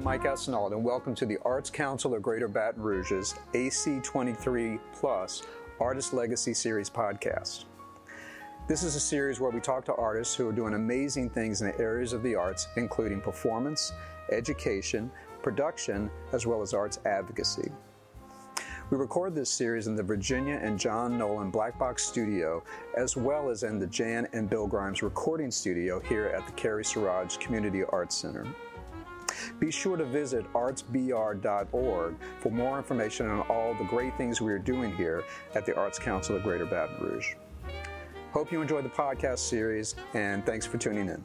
I'm Mike Esneault, and welcome to the Arts Council of Greater Baton Rouge's AC23 Plus Artist Legacy Series podcast. This is a series where we talk to artists who are doing amazing things in the areas of the arts, including performance, education, production, as well as arts advocacy. We record this series in the Virginia and John Nolan Black Box Studio, as well as in the Jan and Bill Grimes recording studio here at the Carrie Siraj Community Arts Center. Be sure to visit artsbr.org for more information on all the great things we are doing here at the Arts Council of Greater Baton Rouge. Hope you enjoyed the podcast series, and thanks for tuning in.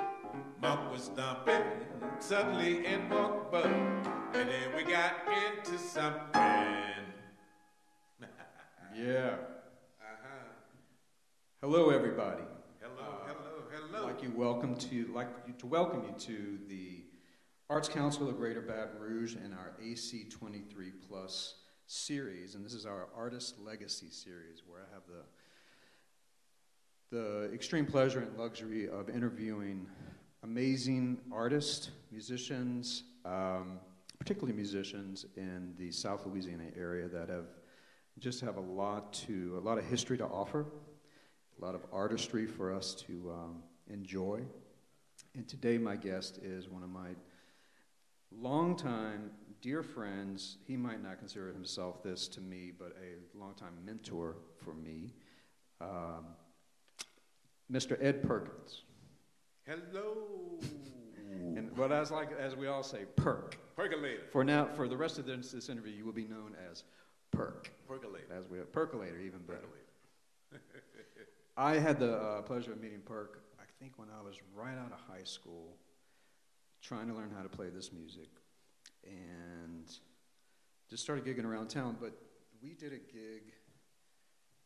welcome to like you to welcome you to the Arts Council of Greater Baton Rouge and our AC 23 Plus series. And this is our Artist Legacy series, where I have the, the extreme pleasure and luxury of interviewing amazing artists, musicians, um, particularly musicians in the South Louisiana area that have just have a lot to a lot of history to offer, a lot of artistry for us to um, enjoy. And today, my guest is one of my longtime dear friends. He might not consider himself this to me, but a longtime mentor for me, um, Mr. Ed Perkins. Hello. and I was like, as we all say, perk. Percolator. For now, for the rest of this, this interview, you will be known as perk. Percolator. As we percolator, even better. I had the uh, pleasure of meeting Perk I think when I was right out of high school, trying to learn how to play this music, and just started gigging around town. But we did a gig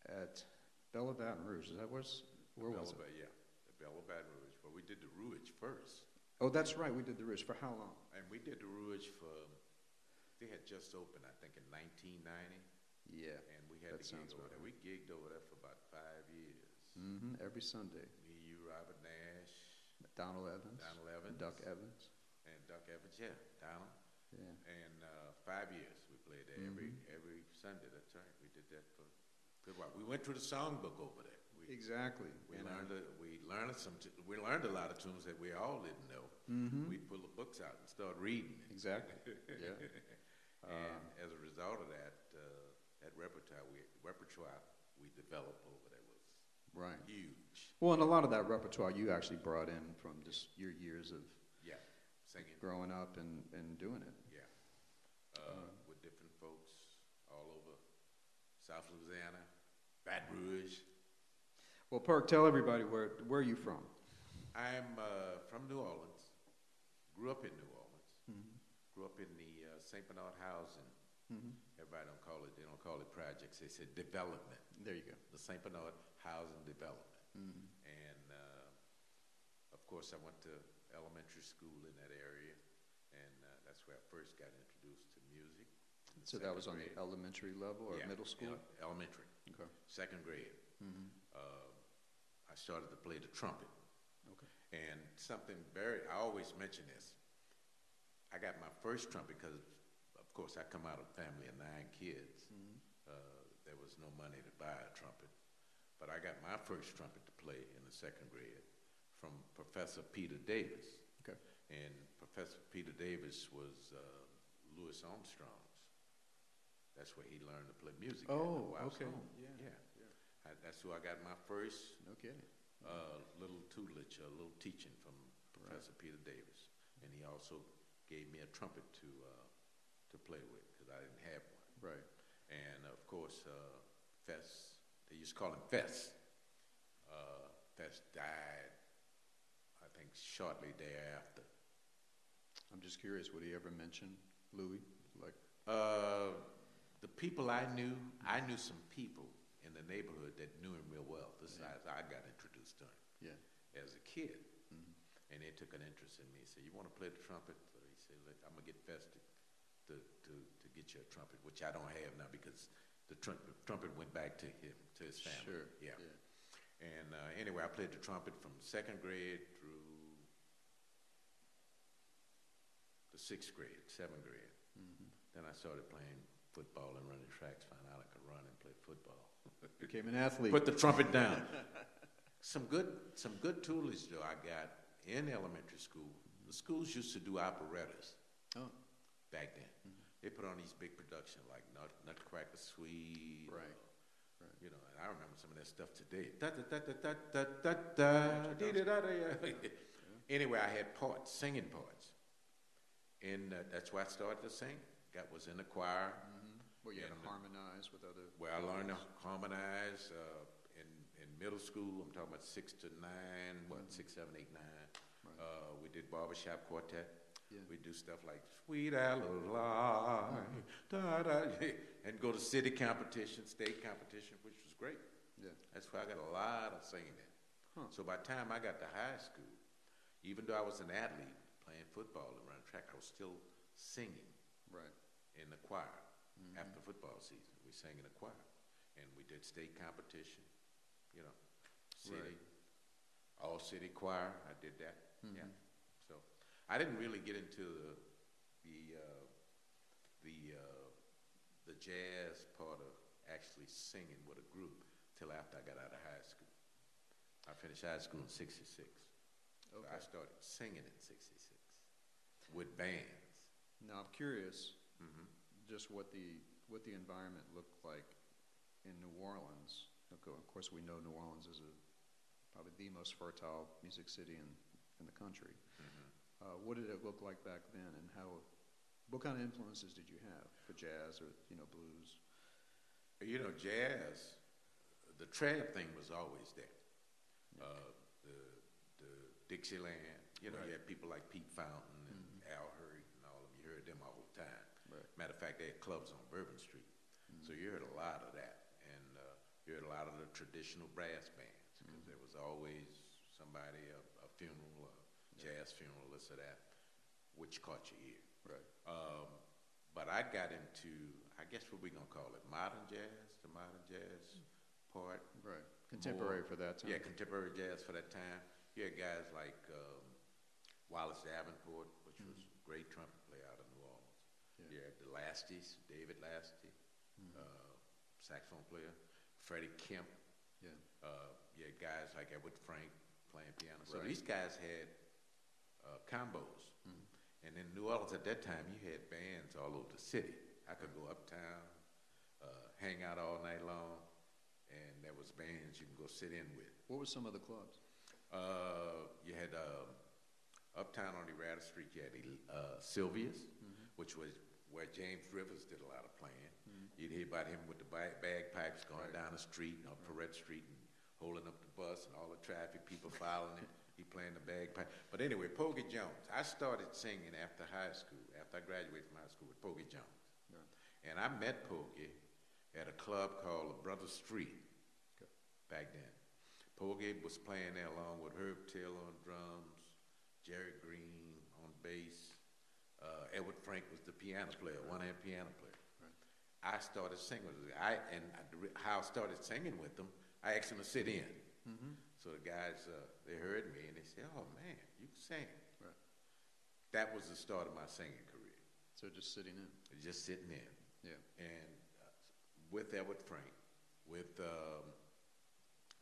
at Bella Baton Rouge. Is that where's, where Bella, was it? Yeah, the Bella Baton Rouge. Did the Rouge first. Oh, that's right. We did the Rouge. For how long? And we did the Rouge for, they had just opened, I think, in 1990. Yeah. And we had that to gig over right. there. We gigged over there for about five years. Mm-hmm. Every Sunday. Me, you, Robert Nash, Donald Evans, Donald Evans, Duck Evans, and Duck Evans. Yeah, Donald. Yeah. And uh, five years we played there mm-hmm. every every Sunday. That's right. We did that for good while. We went through the songbook over there. We, exactly. We and learned a, we learned some. T- we learned a lot of tunes that we all didn't know. Mm-hmm. We'd pull the books out and start reading. Exactly. yeah. and uh, as a result of that, uh, that repertoire we repertoire we developed over there was right huge. Well, and a lot of that repertoire you actually brought in from just your years of yeah, singing, growing up and, and doing it. Yeah, uh, with different folks all over South Louisiana, Baton Rouge. Well, Perk, tell everybody where where are you from? I'm uh, from New Orleans. Grew up in New Orleans. Mm-hmm. Grew up in the uh, St. Bernard housing. Mm-hmm. Everybody don't call it. They don't call it projects. They said development. There you go. The St. Bernard housing development. Mm-hmm. And uh, of course, I went to elementary school in that area, and uh, that's where I first got introduced to music. So that was on the elementary level or yeah, middle school? elementary. Okay. Second grade. Mm-hmm. Uh, I started to play the trumpet. Okay. And something very, I always mention this. I got my first trumpet because, of course, I come out of a family of nine kids. Mm-hmm. Uh, there was no money to buy a trumpet. But I got my first trumpet to play in the second grade from Professor Peter Davis. Okay. And Professor Peter Davis was uh, Louis Armstrong's. That's where he learned to play music. Oh, okay. Yeah, yeah. yeah. I, that's who I got my first No kidding. uh, little tutelage, a little teaching from Professor Peter Davis, and he also gave me a trumpet to uh, to play with because I didn't have one. Right. And of course, uh, Fess, they used to call him Fess. Uh, Fess died, I think, shortly thereafter. I'm just curious, would he ever mention Louis? Like, Uh, the people I knew, I knew some people in the neighborhood that knew him real well. This is how I got introduced to him yeah. as a kid. Mhm. And they took an interest in me. He said, You want to play the trumpet? So he said, Look, I'm going to get Fess to, to, to, get you a trumpet, which I don't have now because the, trum- trumpet went back to him, to his family. Sure. Yeah. yeah. And uh, anyway, I played the trumpet from second grade through the sixth grade, seventh grade. Mhm. Then I started playing football and running tracks, found out I could run and play football. Became an athlete. Put the trumpet down. some good, some good tutelage though I got in elementary school. The schools used to do operettas oh, back then. They put on these big production like Nut, Nutcracker Suite, Right, or, right. You know, and I remember some of that stuff today. Da, da, da, da, da, da, da, dee, da, da, da, yeah. Anyway, I had parts, singing parts, and uh, that's why I started to sing. Got was in the choir. Mhm. Well, you had And, to uh, harmonize with other. Where I learned to harmonize uh, in in middle school. I'm talking about six to nine, what six, seven, eight, nine. Right. Uh, we did barbershop quartet. Yeah. We do stuff like Sweet Adeline, da, da, and go to city competition, state competition, which was great. Yeah. That's why I got a lot of singing in. Huh. So by the time I got to high school, even though I was an athlete playing football and running track, I was still singing Right. in the choir. Mhm. After football season, we sang in a choir, and we did state competition. You know, city, Right. all city choir. I did that. Yeah. Mhm. So I didn't really get into the the uh, the uh, the jazz part of actually singing with a group till after I got out of high school. I finished high school in '66. So I started singing in '66 with bands. Now I'm curious, hmm just what the what the environment looked like in New Orleans. Of course, we know New Orleans is a probably the most fertile music city in in the country. hmm Uh, what did it look like back then, and how? What kind of influences did you have for jazz or you know blues? You know, jazz, the trad thing was always there. Uh, the the Dixieland, you know, Right. you had people like Pete Fountain and Al Hirt and all of them. You heard them all the time. Right. Matter of fact, they had clubs on Bourbon Street, so you heard a lot of that, and uh, you heard a lot of the traditional brass bands because there was always somebody a, a funeral, a jazz funeral, this or that, which caught your ear. Right. Um, but I got into, I guess what we're gonna call it, modern jazz, the modern jazz part. Right. Contemporary More- for that time. Yeah, contemporary jazz for that time. You had guys like um, Wallace Davenport, which was a great trumpet player out of New Orleans. Had the Lasties, David Lastie, uh, saxophone player. Freddie Kemp. Yeah. Uh, you had guys like Edward Frank playing piano. So Right. these guys had uh, combos. Mhm. And in New Orleans at that time, you had bands all over the city. I could go uptown, uh, hang out all night long, and there was bands you can go sit in with. What were some of the clubs? Uh, you had um, uptown on Erato Street. You had uh, Sylvia's, which was where James Rivers did a lot of playing. Mm-hmm. You'd hear about him with the bag, bagpipes going Right. down the street on Perret Street and holding up the bus and all the traffic, people following him. He playing the bagpipe. But anyway, Porgy Jones. I started singing after high school, after I graduated from high school with Porgy Jones. Yeah. And I met Porgy at a club called the Brother Street Okay. back then. Porgy was playing there along with Herb Taylor on drums, Jerry Green on bass. Uh, Edward Frank was the piano player, one-hand piano player. I started singing with them. I, and I, how I started singing with them, I asked them to sit in. Mm-hmm. So the guys, uh, they heard me and they said, oh man, you can sing. Right. That was the start of my singing career, So just sitting in. just sitting in. Yeah. and uh, with Edward Frank, with um,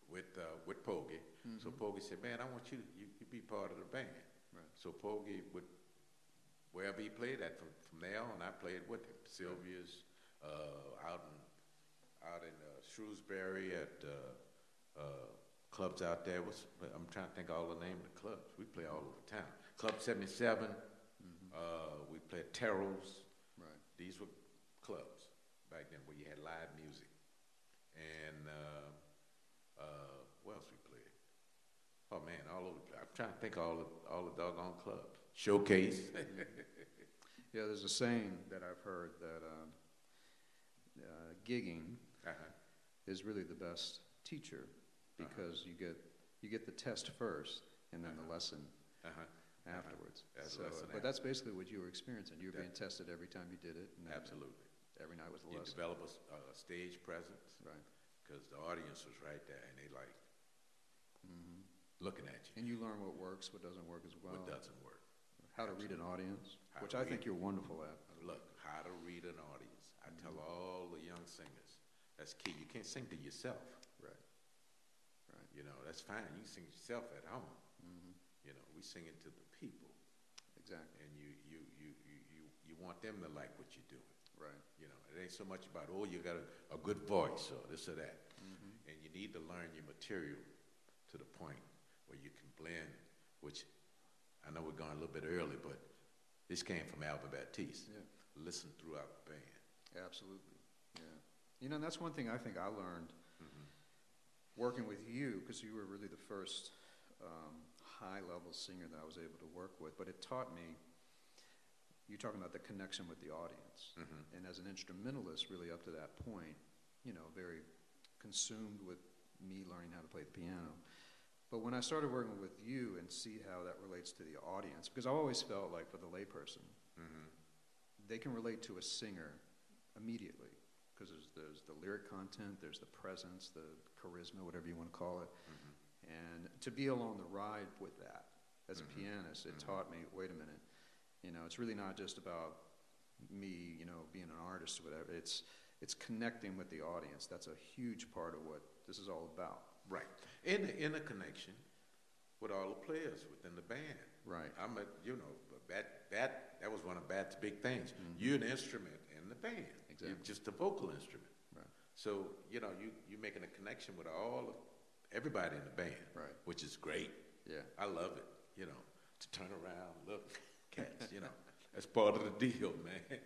with uh, with Porgy. So Porgy said, "Man, I want you to you, you be part of the band." Right. So Porgy would wherever he played at from, from there on, I played with him. Sylvia's uh, out in out in uh, Shrewsbury at uh, uh, clubs out there. What's, I'm trying to think all the name of the clubs. We play all over town. Club 77. Uh, we played Terrell's. Right. These were clubs back then where you had live music. And uh, uh, what else we played? Oh man, all over. the place. I'm trying to think of all the all the doggone clubs. Showcase. Yeah, there's a saying that I've heard that um, uh, gigging uh-huh. is really the best teacher because you get you get the test first and then the lesson Uh-huh. afterwards. That's so, lesson but that's basically what you were experiencing. You were being tested every time you did it. And Absolutely. Every night was a You lesson. develop a stage presence Right. because the audience was right there and they like hmm looking at you. And you learn what works, what doesn't work as well. what doesn't work. How to read an audience, How which I think you're wonderful at. Look, how to read an audience. I tell Mm-hmm. all the young singers, that's key. You can't sing to yourself. Right. Right. You know, that's fine. You can sing to yourself at home. hmm You know, we sing it to the people, Exactly. and you you you you you, you want them to like what you're doing. Right. You know, it ain't so much about oh you got a, a good voice or this or that, hmm and you need to learn your material to the point where you can blend. Which I know we're going a little bit early, but this came from Alvin Batiste. Yeah. Listen throughout the band. Absolutely. Yeah. You know, and that's one thing I think I learned Mhm. working with you because you were really the first um, high level singer that I was able to work with. But it taught me. You're talking about the connection with the audience, Mhm. and as an instrumentalist, really up to that point, you know, very consumed with me learning how to play the piano. But when I started working with you and see how that relates to the audience, because I always felt like for the layperson, Mhm. they can relate to a singer immediately because there's, there's the lyric content, there's the presence, the charisma, whatever you want to call it. And to be along the ride with that as a Mhm. pianist, it Mhm. taught me wait a minute, you know, it's really not just about me, you know, being an artist or whatever. It's, it's connecting with the audience. That's a huge part of what this is all about. Right. In the, in the connection with all the players within the band. Right. I'm a, you know, that that that was one of Bat's big things. Mhm. You're an instrument in the band. Exactly. You're just a vocal instrument. Right. So you know, you you're making a connection with all of everybody in the band, Right. which is great. Yeah. I love it. You know, to turn around, look, cats. You know, that's part of the deal, man.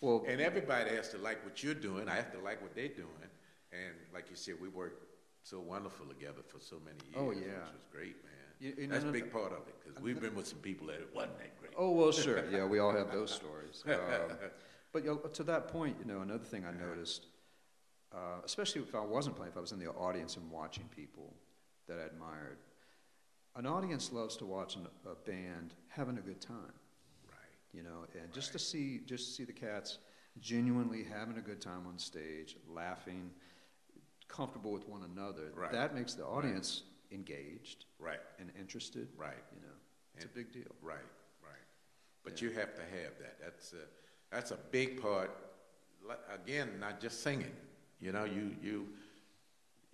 Well, And everybody has to like what you're doing. I have to like what they're doing. And like you said, we worked so wonderful together for so many years, Oh, yeah. which was great, man. You- you That's a know, big part of it because we've been with some people that it wasn't that great. Oh well, sure. Yeah, we all have those stories. Um, but you know, to that point, you know, another thing I noticed, uh, especially if I wasn't playing, if I was in the audience and watching people that I admired, an audience loves to watch an, a band having a good time. Right. You know, and just to see, just to see the cats genuinely having a good time on stage, laughing, comfortable with one another. Right. That makes the audience engaged Right. and interested. Right. You know, it's a big deal. Right. Right. But Yeah. you have to have that. That's a, that's a big part. Again, not just singing. You know, you you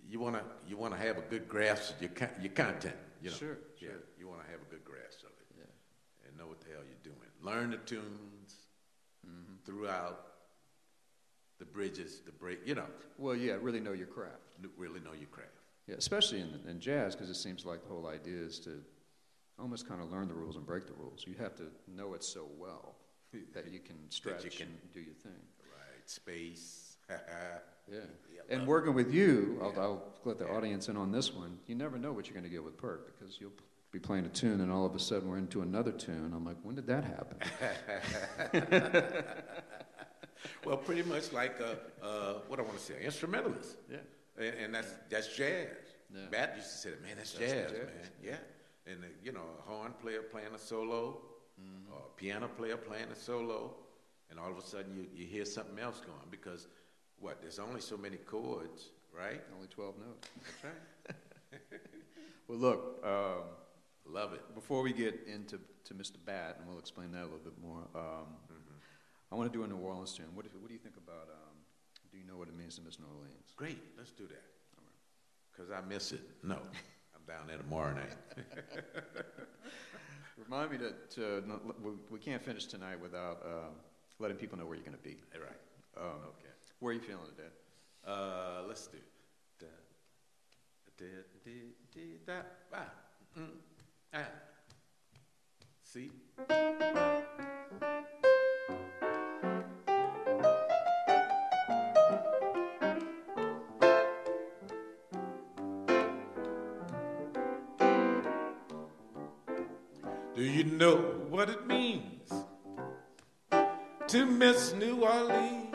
you want to you want to have a good grasp of your con- your content. You know. Sure, Yeah. sure. You want to have a good grasp of it Yeah. and know what the hell you're doing. Learn the tunes hmm throughout the bridges, the break. You know, Well, yeah, really know your craft. really know your craft. Yeah, especially in, in jazz, because it seems like the whole idea is to almost kind of learn the rules and break the rules. You have to know it so well that you can stretch you can- and do your thing. Right. Space. Yeah. Yeah, And working with you, I'll, Yeah. I'll let the Yeah. audience in on this one. You never know what you're going to get with Perk because you'll be playing a tune, and all of a sudden we're into another tune. I'm like, when did that happen? Well, pretty much like a, uh, what I want to say, instrumentalist. Yeah. And, and that's that's jazz. Yeah. Matt used to say, "Man, that's, That's jazz, jazz. man." Yeah. And uh, you know, a horn player playing a solo, Mm-hmm. or a piano player playing a solo, and all of a sudden you, you hear something else going because what? There's only so many chords, right? Only 12 notes. That's right. Well, look, um, Love it. before we get into to Mr. Bat, and we'll explain that a little bit more, um, I want to do a New Orleans tune. What, do- what do you think about um, Do You Know What It Means to Miss New Orleans? Great. Let's do that. Cause I miss it. No, I'm down there tomorrow night. Remind me to, to we, we can't finish tonight without uh, letting people know where you're going to be. All right. Um, Okay. Where are you feeling today? Uh, let's do. Da, da, da, da, da, ah, mm, ah. See? Do you know what it means to miss New Orleans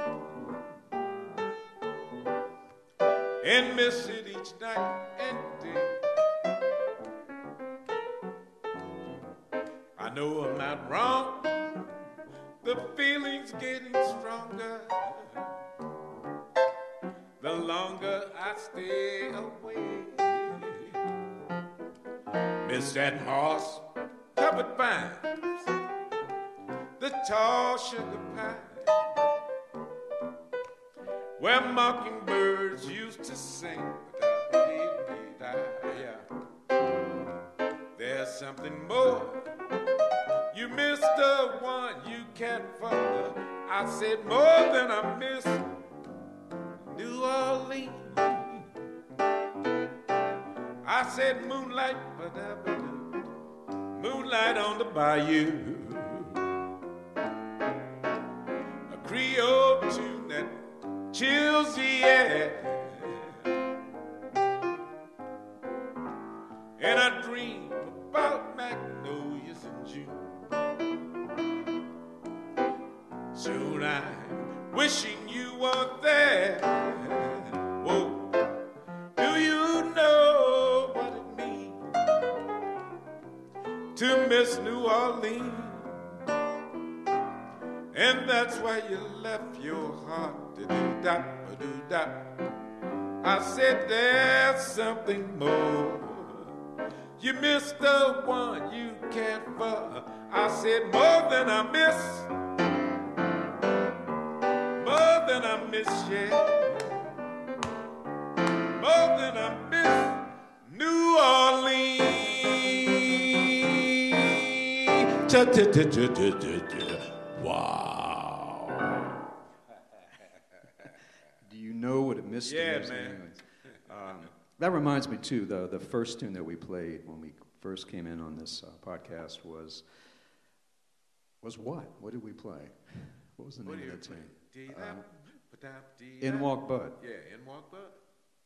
and miss it each night sugar pine, where mockingbirds used to sing. And I dream about magnolias in June. Soon I'm wishing you were there. Whoa. Do you know what it means to miss New Orleans? And that's why you left your heart to do da do da. I said there's something more. You missed the one you can't for. I said more than I miss. More than I miss, yeah. More than I miss New Orleans. Cha cha cha cha cha cha cha. Wow. Do you know what it missed? Yeah, in those man. That reminds me too. The the first tune that we played when we first came in on this uh, podcast was was what? What did we play? What was the What name of that tune? Um, In. Walk Bud. Yeah, in walk bud.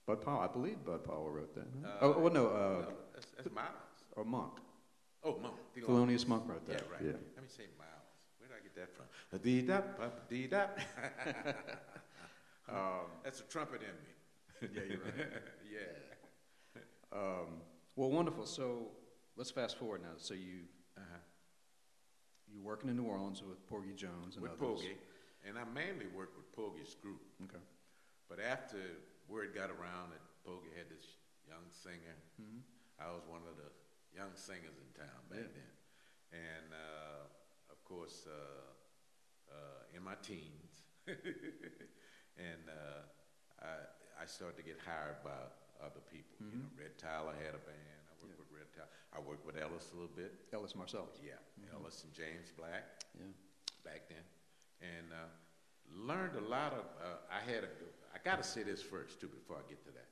Bud Powell. I believe Bud Powell wrote that. Uh, oh, well, no. Uh, Uh, that's, that's Miles. or Monk. Oh, Monk. Thelonious Monk wrote that. Yeah, right. Yeah. Let me say Miles. Where did I get that from? A dee da, ba dee da. Um, That's a trumpet in me. Yeah, you're right. yeah. Um, well, wonderful. So let's fast forward now. So you Uh-huh. you working in New Orleans with Porgy Jones and With others. Porgy, and I mainly worked with Porgy's group. Okay. But after word got around that Porgy had this young singer, Mhm. I was one of the young singers in town back Yeah. then. And uh, of course, uh, uh, in my teens, and uh, I, I started to get hired by other people. You know, Red Tyler had a band. I worked Yeah. with Red Tyler. I worked with Ellis a little bit. Ellis Marsalis. Yeah, Ellis and James Black Yeah. back then, and uh, learned a lot of. Uh, I had a. I got to say this first too before I get to that.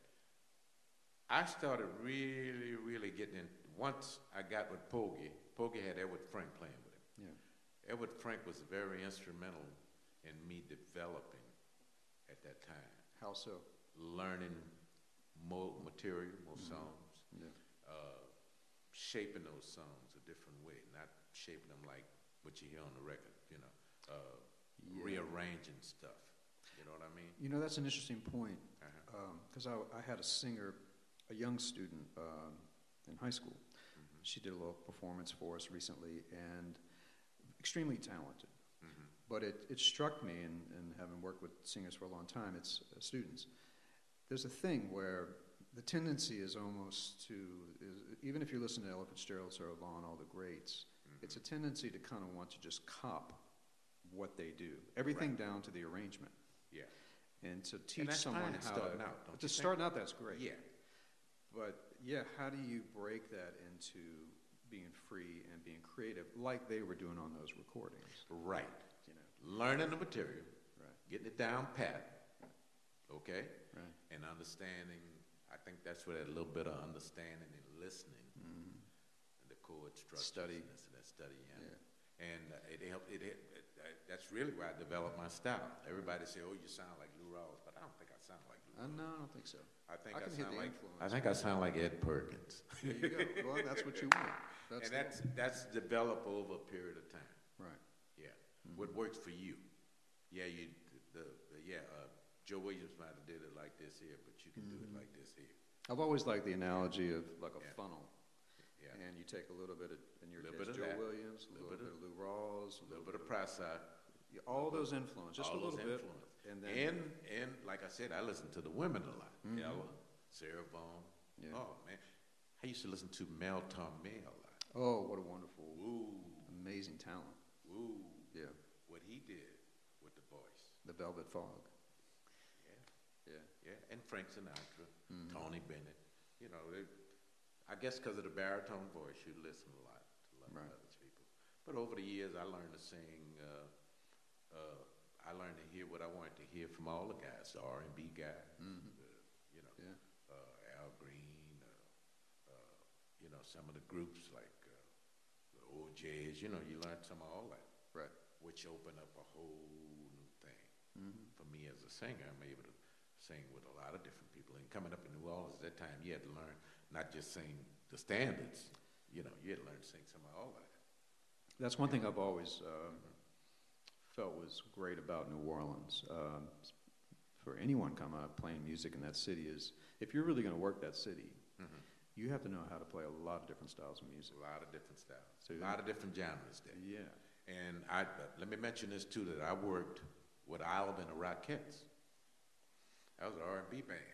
I started really, really getting in. Once I got with Porgy, Porgy had Edward Frank playing with him. Yeah. Edward Frank was very instrumental in me developing at that time, How so? learning more material, more songs, Yeah. uh, shaping those songs a different way, not shaping them like what you hear on the record, you know, uh, Yeah. rearranging stuff. You know what I mean? You know, that's an interesting point because I, I had a singer, a young student um, in high school. Mm-hmm. She did a little performance for us recently and extremely talented. But it, it struck me, and, and having worked with singers for a long time, it's uh, students. There's a thing where the tendency is almost to, is, even if you listen to Ella Fitzgerald, Sarah Vaughan, all the greats, Mm-hmm. it's a tendency to kind of want to just cop what they do, everything Right. down to the arrangement, Yeah. and to teach that's someone how to. out, don't to starting out, that's great. Yeah. But yeah, how do you break that into being free and being creative, like they were doing on those recordings. Right. Learning the material, Right. getting it down pat, okay? Right. And understanding, I think that's where that little bit of understanding and listening, and the chord structures Study. and that study, yeah. And uh, it helped, it, it, it, uh, that's really where I developed my style. Everybody say, oh, you sound like Lou Rawls, but I don't think I sound like Lou Uh, Rawls. no, I don't think so. I think I I, sound like. I think I sound like Ed Perkins. There you go. Well, that's what you want. That's and that's, that's developed over a period of time. Yeah, what works for you? Yeah, you the, the yeah. Uh, Joe Williams might have did it like this here, but you can do it like this here. I've always liked the analogy of like a Yeah. funnel. Yeah, And you take a little bit of, in your Little case, bit of Joe that. Williams, a Little little bit of Lou Rawls, a little bit of yeah, all those influences, just a little those bit. influence. And then, and and like I said, I listen to the women a lot. Ella, Sarah Vaughan. Yeah. Oh man, I used to listen to Mel Torme a lot. oh, what a wonderful, Woo, amazing talent. woo, Yeah, what he did with the voice. The Velvet Fog. Yeah. Yeah. Yeah, and Frank Sinatra, Mm-hmm. Tony Bennett. You know, they, I guess because of the baritone voice, you listen a lot to a lot Right. of other people. But over the years, I learned to sing. Uh, uh, I learned to hear what I wanted to hear from all the guys, the R and B guy, the, you know, Mm-hmm. Yeah. uh, Al Green. Uh, uh, you know, some of the groups like uh, the O'Jays. You know, you learn some of all that Right. which opened up a whole new thing Mm-hmm. for me as a singer. I'm able to sing with a lot of different people. And coming up in New Orleans at that time, you had to learn not just sing the standards. You know, you had to learn to sing some of all that. That's one thing I've always um, felt was great about New Orleans. Um, for anyone coming up playing music in that city is, if you're really going to work that city, you have to know how to play a lot of different styles of music. A lot of different styles, So- a lot of different genres there. Yeah. And I uh, let me mention this too that I worked with Alvin and the Rockettes. That was an R&B band.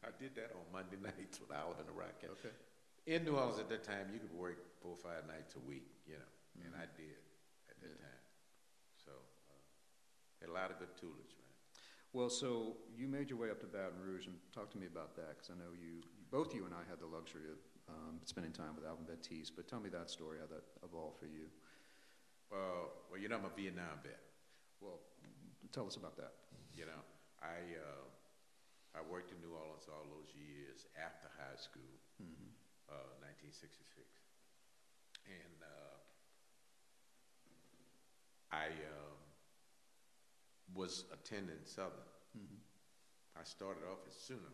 I did that on Monday nights with Olive and the Rockettes. Okay. In New Orleans at that time, you could work four or five nights a week, you know, and I did at that Yeah. time. So, uh, had a lot of good tutelage, man. Well, so you made your way up to Baton Rouge, and talk to me about that because I know you, both you and I had the luxury of um, spending time with Alvin Batiste. But tell me that story, how that evolved for you. Well, well, you know, I'm a Vietnam vet. Well, tell us about that. You know, I uh, I worked in New Orleans all those years after high school, uh, 1966, and uh, I um, was attending Southern. I started off at SUNO.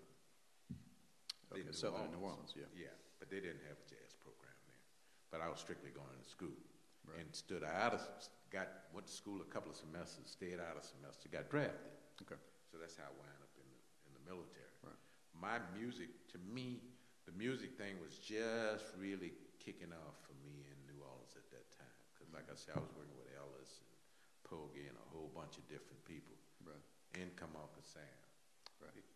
Okay, in New Southern in New Orleans, yeah. Yeah, but they didn't have a jazz program there. But I was strictly going to school. Right. And stood out of, got, went to school a couple of semesters, stayed out a semester, got drafted. Okay. So that's how I wound up in the, in the military. Right. My music, to me, the music thing was just really kicking off for me in New Orleans at that time. Because, like I said, I was working with Ellis and Porgy and a whole bunch of different people. Right. And come off of Sam. Right.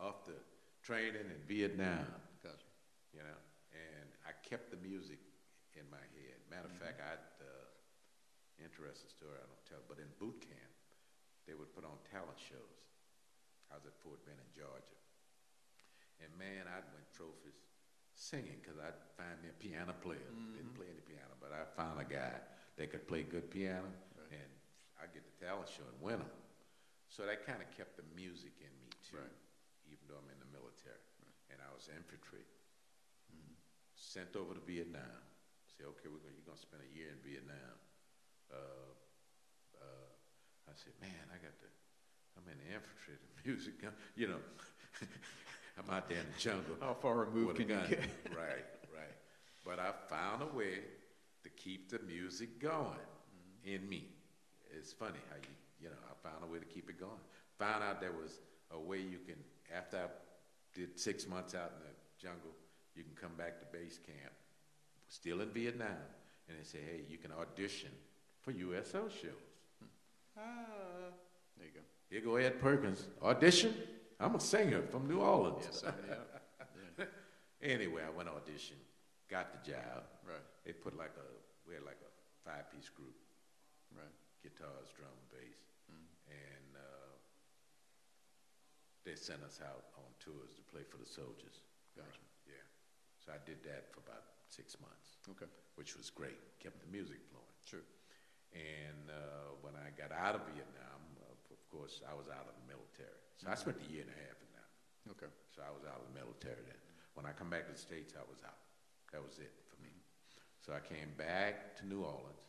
off the training in Vietnam, Gotcha. you know, and I kept the music in my head. Matter of mm-hmm. fact, I uh, interesting story I don't tell, but in boot camp, they would put on talent shows. I was at Fort Benning, Georgia, and man, I'd win trophies singing because I'd find me a piano player. Didn't mm-hmm. play any piano, but I found a guy that could play good piano, and I'd get the talent show and win them. So that kind of kept the music in me too, Right. even though I'm in the military, and I was infantry mm-hmm. sent over to Vietnam. Say, okay, we're gonna, you're gonna spend a year in Vietnam. Uh, uh, I said, man, I got to, I'm in the infantry, the music, gun- you know, I'm out there in the jungle. How far removed can you get? right, right. But I found a way to keep the music going Mm-hmm. in me. It's funny how you, you know, I found a way to keep it going. Found out there was a way you can, after I did six months out in the jungle, you can come back to base camp, still in Vietnam, and they say, hey, you can audition for USO shows. Ah. There you go. Here go Ed Perkins. Audition? I'm a singer from New Orleans. Yeah, sign me. Yeah. Anyway, I went audition, got the job. Right. They put like a, we had like a five piece group Right. guitars, drum, bass. And uh, they sent us out on tours to play for the soldiers. Gotcha. Yeah. So I did that for about six months, Okay. which was great. Kept the music flowing. Sure. And uh, when I got out of Vietnam, uh, of course, I was out of the military. So I spent a year and a half in that. Okay. So I was out of the military then. When I come back to the States, I was out. That was it for me. So I came back to New Orleans.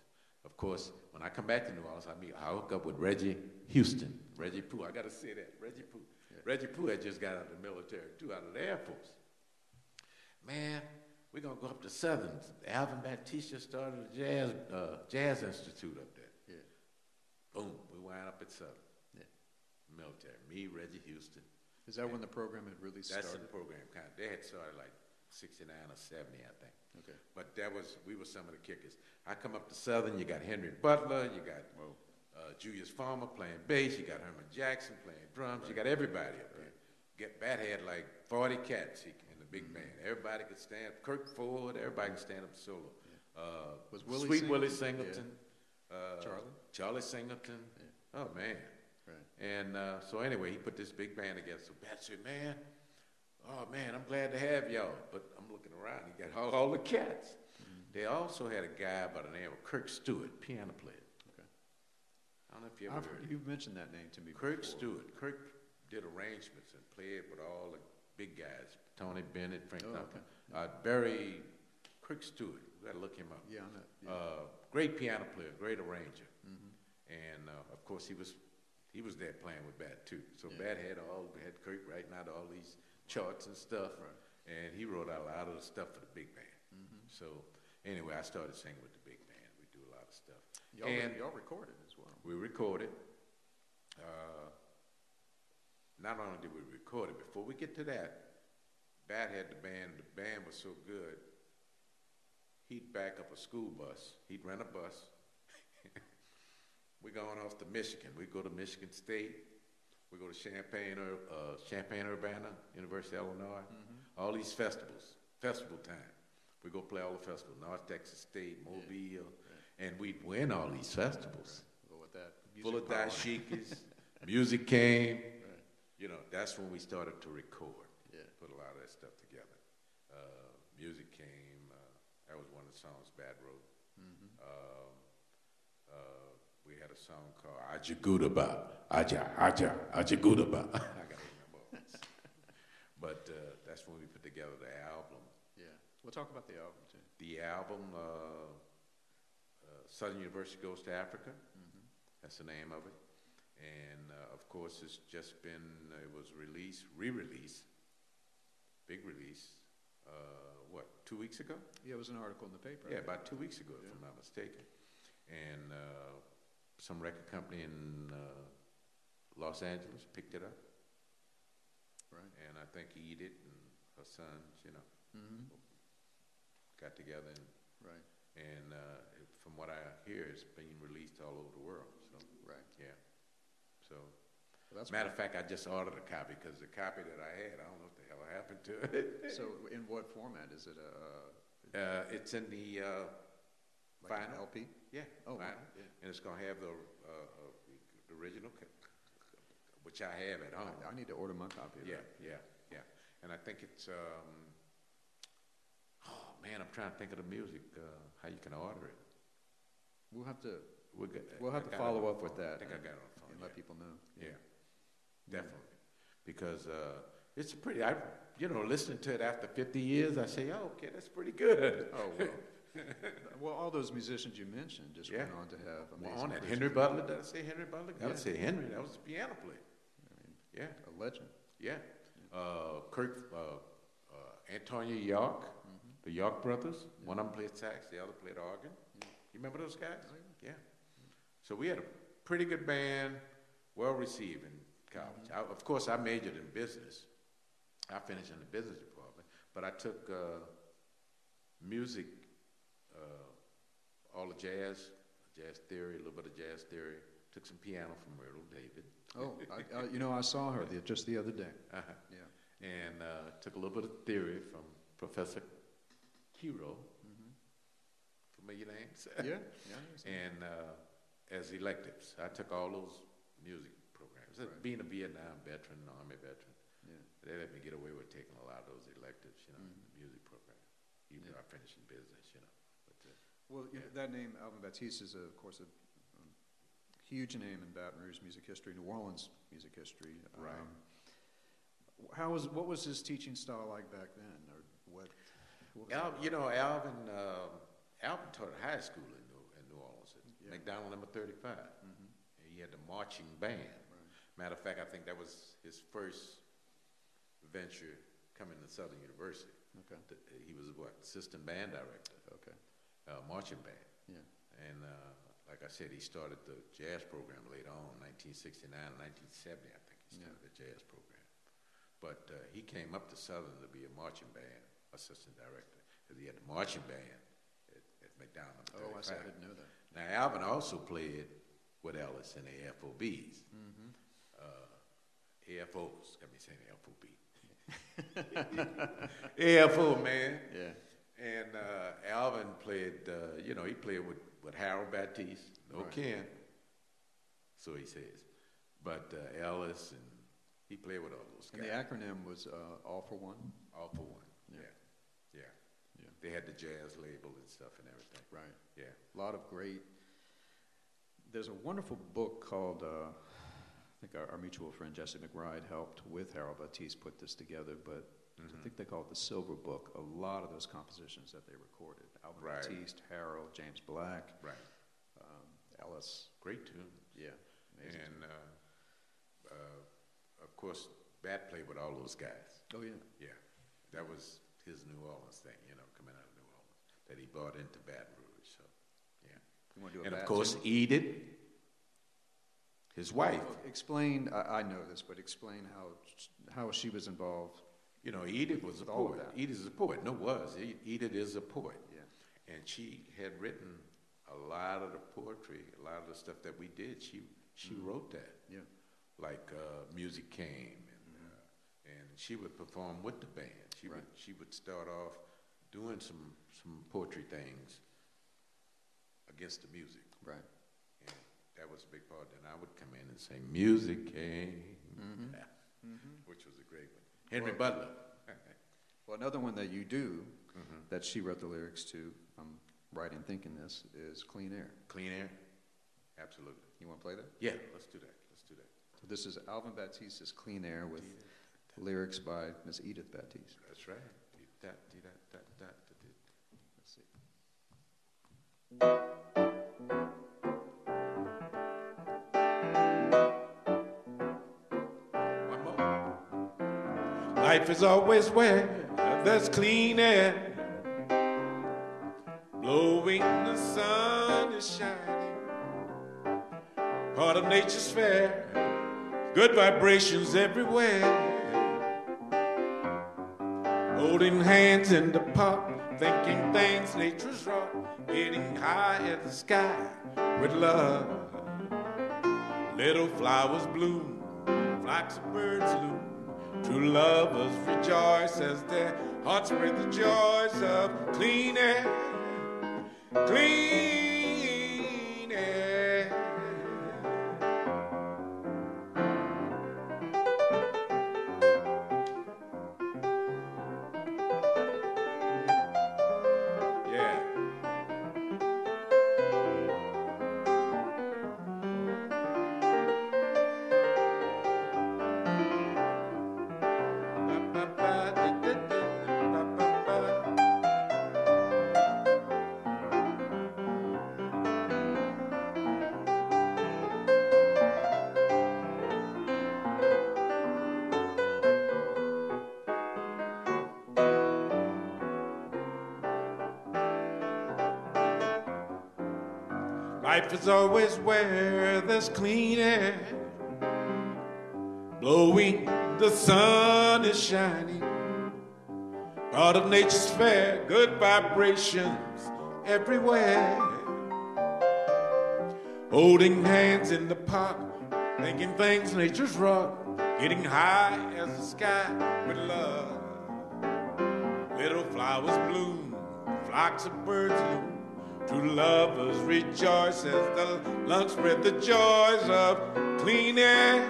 Of course, when I come back to New Orleans, I meet, I hook up with Reggie Houston. Reggie Pooh, I got to say that. Reggie Pooh. Reggie Pooh had just got out of the military, too, out of the Air Force. Man, we're going to go up to Southern. Alvin Batiste started a jazz, uh, jazz institute up there. Yeah. Boom, we wound up at Southern. Yeah. Military. Me, Reggie Houston. Is that when the program had really started? in the program. Kind of, they had started like 69 or 70, I think. Okay. But that was, we were some of the kickers. I come up to Southern, you got Henry Butler, you got uh, Julius Farmer playing bass, you got Herman Jackson playing drums, you got everybody up there. Get Bat had like 40 cats he- big band. Everybody could stand, Kirk Ford, everybody could stand up solo. Uh, Was Willie Sweet Sing- Willie yeah. Singleton. Uh, Charlie? Charlie Singleton. Oh, man. Right. And uh, so anyway, he put this big band together. So said, man, oh man, I'm glad to have y'all. But I'm looking around, he got all, all the cats. Mm-hmm. They also had a guy by the name of Kirk Stewart, piano player. Okay. I don't know if you ever I've, heard you've mentioned that name to me Kirk before. Stewart. Kirk did arrangements and played with all the big guys, Tony Bennett, Frank Oh, Zappa. okay. Uh, Barry, Kirk Stewart, you gotta look him up. Yeah. Yeah. Uh, great piano player, great arranger. Mhm. And uh, of course, he was he was there playing with Bat too. So Yeah. Bat had all had Kirk writing out all these charts and stuff, Right. and he wrote out a lot of the stuff for the big band. Mhm. So anyway, I started singing with the big band. We do a lot of stuff. Y'all, and y'all recorded as well. we recorded. Uh, not only did we record it, before we get to that, Bat had the band. The band was so good. He'd back up a school bus. He'd rent a bus. We're going off to Michigan. We go to Michigan State. We go to Champaign, uh, Champaign Urbana, University of Illinois. All these festivals, festival time. We go play all the festivals, North Texas State, Mobile, and we'd win all these festivals. Well, with that Full music of power. dashikis, music came. Right. You know, that's when we started to record. Yeah. Put a lot of that stuff together. Uh, music came. Uh, that was one of the songs Bat wrote. Mhm. Um, uh, we had a song called Ajagudaba. Aja, Aja, Ajagudaba. I got to remember. But uh, that's when we put together the album. Yeah. We'll talk about the album too. The album, uh, uh, Southern University Goes to Africa. Mhm. That's the name of it. And uh, of course, it's just been, it was released, re released, big release, uh, what, two weeks ago? Yeah, it was an article in the paper. Yeah, about two weeks ago, if I'm not mistaken. And uh, some record company in uh, Los Angeles picked it up. Right. And I think Edith and her sons, you know, Mm-hmm. got together and, Right. and uh, from what I hear, it's being released all over the world. So, Right. yeah. So, Well, Matter of fact, I just ordered a copy because the copy that I had, I don't know what the hell happened to it. So, in what format is it? Uh, Uh, it's in the, uh, like an Vinyl? LP? yeah, Oh, vinyl. wow. Yeah. and it's gonna have the, uh, uh, the original, which I have at home. I, I need to order my copy of Yeah, that. yeah, yeah. And I think it's, um, oh man, I'm trying to think of the music, uh, how you can order it. We'll have to We'll, get, We'll have I to got it follow up with phone. that I think I and- got it on the phone. and yeah. let people know. Yeah, definitely. Because uh, it's pretty, I, you know, listening to it after 50 years, I say, oh, okay, that's pretty good. Oh well. well, all those musicians you mentioned just Yeah. went on to have Well, amazing. on that. Henry Butler, did I say Henry Butler? I Yeah. would say Henry, that was a piano player. I mean, Yeah, a legend. yeah. Uh, Kirk, uh, uh, Antonia York, Mm-hmm. the York brothers, one of them played sax, the other played organ. Yeah. You remember those guys? Oh, Yeah. So we had a pretty good band, well received in college. I, of course, I majored in business. I finished in the business department, but I took uh, music, all the jazz, jazz theory, a little bit of jazz theory. Took some piano from Myrtle David. Oh, I, I, you know, I saw her the, just the other day. Uh-huh. Yeah. And uh, took a little bit of theory from Professor Kiro. Familiar names? Mm-hmm. Yeah. Yeah. And uh, as electives. I took all those music programs. Right. Being a Vietnam veteran, Army veteran, yeah. they let me get away with taking a lot of those electives, you know, Mhm. the music program. even though I finished in business, you know. Well, you know, that name, Alvin Batiste, is, a, of course, a um, huge name in Baton Rouge music history, New Orleans music history. Right. Um, how was, what was his teaching style like back then, or what? what Al, you know, Alvin, uh, Alvin taught at high school in New, in New Orleans, at Yeah. McDonald number 35. Mhm. He had the marching band. Right. Matter of fact, I think that was his first venture coming to Southern University. Okay. He was what, assistant band director, Okay. Uh, marching band. Yeah. And uh, like I said, he started the jazz program later on, 1969 and 1970, I think he Yeah. started the jazz program. But uh, he came up to Southern to be a marching band assistant director because he had the marching band at, at McDonald. Oh, I see. I didn't know that. Now, Alvin also played with Ellis in the AFOBs. Mm-hmm. Uh, AFOs, got me saying FOB. AFO, man. Yeah. And uh, Alvin played, uh, you know, he played with, with Harold Battiste, no Right. Ken, so he says. But uh, Ellis, and he played with all those guys. And the acronym was uh, All for One? all for one. Yeah. Yeah. yeah. Yeah. They had the jazz label and stuff and everything. Right. Yeah. A lot of great. There's a wonderful book called, uh, I think our, our mutual friend Jesse McBride helped with Harold Battiste put this together, but Mm-hmm. I think they call it the Silver Book. A lot of those compositions that they recorded Albert Right. Baptiste, Harold, James Black, Right. um, Ellis. Great tune. Yeah. Amazing. And uh, uh, of course, Bat played with all those guys. oh, yeah. Yeah, that was his New Orleans thing, you know, coming out of New Orleans, that he brought into Baton Rouge. So, yeah. You want to do a And of course? Edith, his wife. Explain, I, I know this, but explain how, how she was involved. You know, Edith was a With all of poet. Edith is a poet. No, was. Edith is a poet. Yeah. And she had written a lot of the poetry, a lot of the stuff that we did. She she wrote that. Yeah. Like uh, music came, and uh, and she would perform with the band. She would she would start off doing some some poetry things against the music, Right. and that was a big part. Then I would come in and say, "Music came," which was a great one. Henry Well- Butler. Well, another one that you do Mm-hmm. that she wrote the lyrics to, I'm right in thinking this, is Clean Air. Clean air, absolutely. You want to play that? Yeah, let's do that. Let's do that. So this is Alvin Batiste's Clean Air with lyrics by Miss Edith Batiste. That's right. That, that, that, that, that, that. Let's see. Life is always where there's clean air. Blowing, the sun is shining. Part of nature's fair. Good vibrations everywhere. Holding hands in the park, thinking things nature's wrought. Getting high in the sky with love. Little flowers bloom, flocks of birds loom. True lovers rejoice as their hearts breathe the joys of clean air, clean Always where there's clean air. Blowing, the sun is shining. Part of nature's fair, good vibrations everywhere. Holding hands in the park, thinking things nature's wrought. Getting high as the sky with love. Little flowers bloom, flocks of birds loom. True lovers rejoice as the lungs spread the joys of clean air,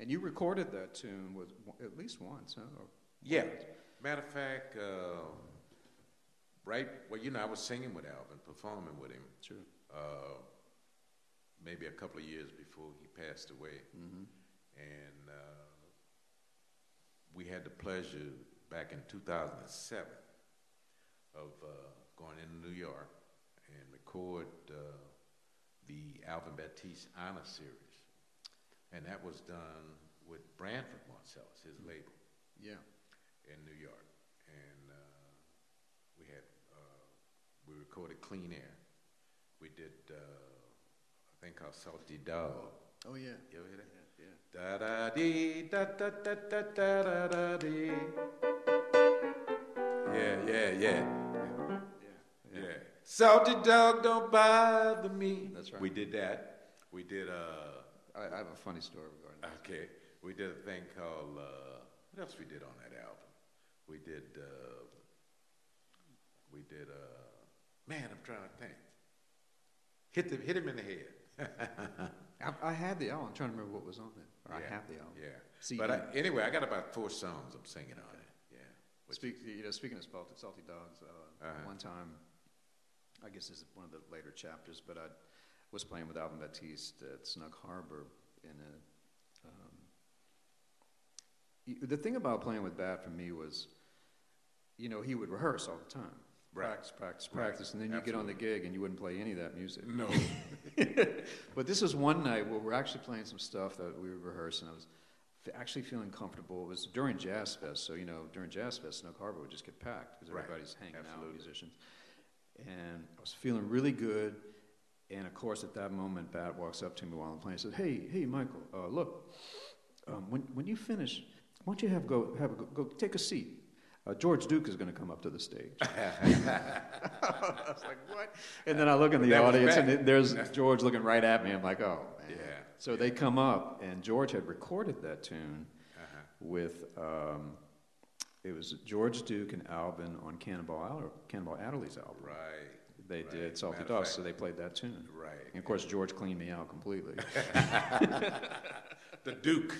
And you recorded that tune with at least once, huh? Or yeah. Matter of fact, uh, right. Well, you know, I was singing with Alvin, performing with him. Sure. Uh, maybe a couple of years before he passed away, Mm-hmm. and uh, we had the pleasure back in 2007 of uh, going into New York and record uh, the Alvin Batiste Honor Series, and that was done with Branford Marsalis, his label Yeah. in New York, and uh, we had uh, we recorded Clean Air. We did uh, a thing called Salty Dog. Oh yeah. You ever hear that? Yeah. Da da dee da da da da da da da dee. Yeah, yeah, yeah, Yeah. yeah. Salty dog, don't bother me. That's right. We did that. We did uh I, I have a funny story regarding that. okay. We did a thing called uh, what else we did on that album? We did uh, we did uh, man, I'm trying to think. Hit the hit him in the head. I, I had the album. I'm trying to remember what was on it. Or I have the album. Yeah. See, but I, anyway, I got about four songs I'm singing on it. Yeah. Speak, you know, speaking of salty, salty dogs, uh, Uh-huh. one time, I guess this is one of the later chapters, but I was playing with Alvin Batiste at Snug Harbor in a. Um, the thing about playing with Bat for me was, you know, he would rehearse all the time. Right. Practice, practice, Right. practice, and then you get on the gig and you wouldn't play any of that music. No. but this was one night where we're actually playing some stuff that we were rehearsing. I was f- actually feeling comfortable. It was during Jazz Fest, so you know, during Jazz Fest, Snug Harbor would just get packed because Right. everybody's hanging out, musicians. And I was feeling really good. And of course, at that moment, Bat walks up to me while I'm playing. and says, "Hey, hey, Michael, uh, look, um, when when you finish, why don't you have go have a, go, go take a seat? Uh, George Duke is going to come up to the stage." I was like, "What?" And then I look in the That audience, and it- there's George looking right at me. I'm like, "Oh, man." Yeah. So they come up, and George had recorded that tune Uh-huh. with. Um, it was George Duke and Alvin on Cannonball, Adder- Cannonball Adderley's album. Right. They right. did Salty of Dust, so they played that tune. Right. And of course, George cleaned me out completely. The Duke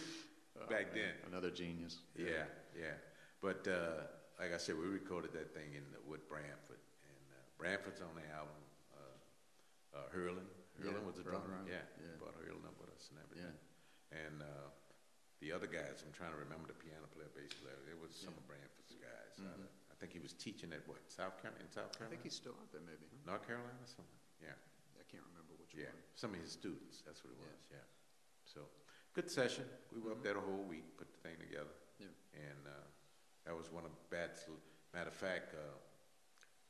back then. Another genius. Yeah, yeah. But uh, like I said, we recorded that thing in with Branford, and uh, Branford's on the album. Uh, uh, Herlin, Herlin Yeah, was the drummer. Yeah, yeah. brought Herlin up with us and everything. Yeah. And uh, the other guys, I'm trying to remember the piano player, bass player. It was some of Branford's guys. Uh, I think he was teaching at what South Carolina in South. I Carolina, think he's still out there, maybe. huh? North Carolina something. Yeah. I can't remember which Yeah, one. some of his students. That's what it was. Yeah. So good session. We were up there the whole week, put the thing together, Yeah. and uh, that was one of Bat's. Matter of fact, uh,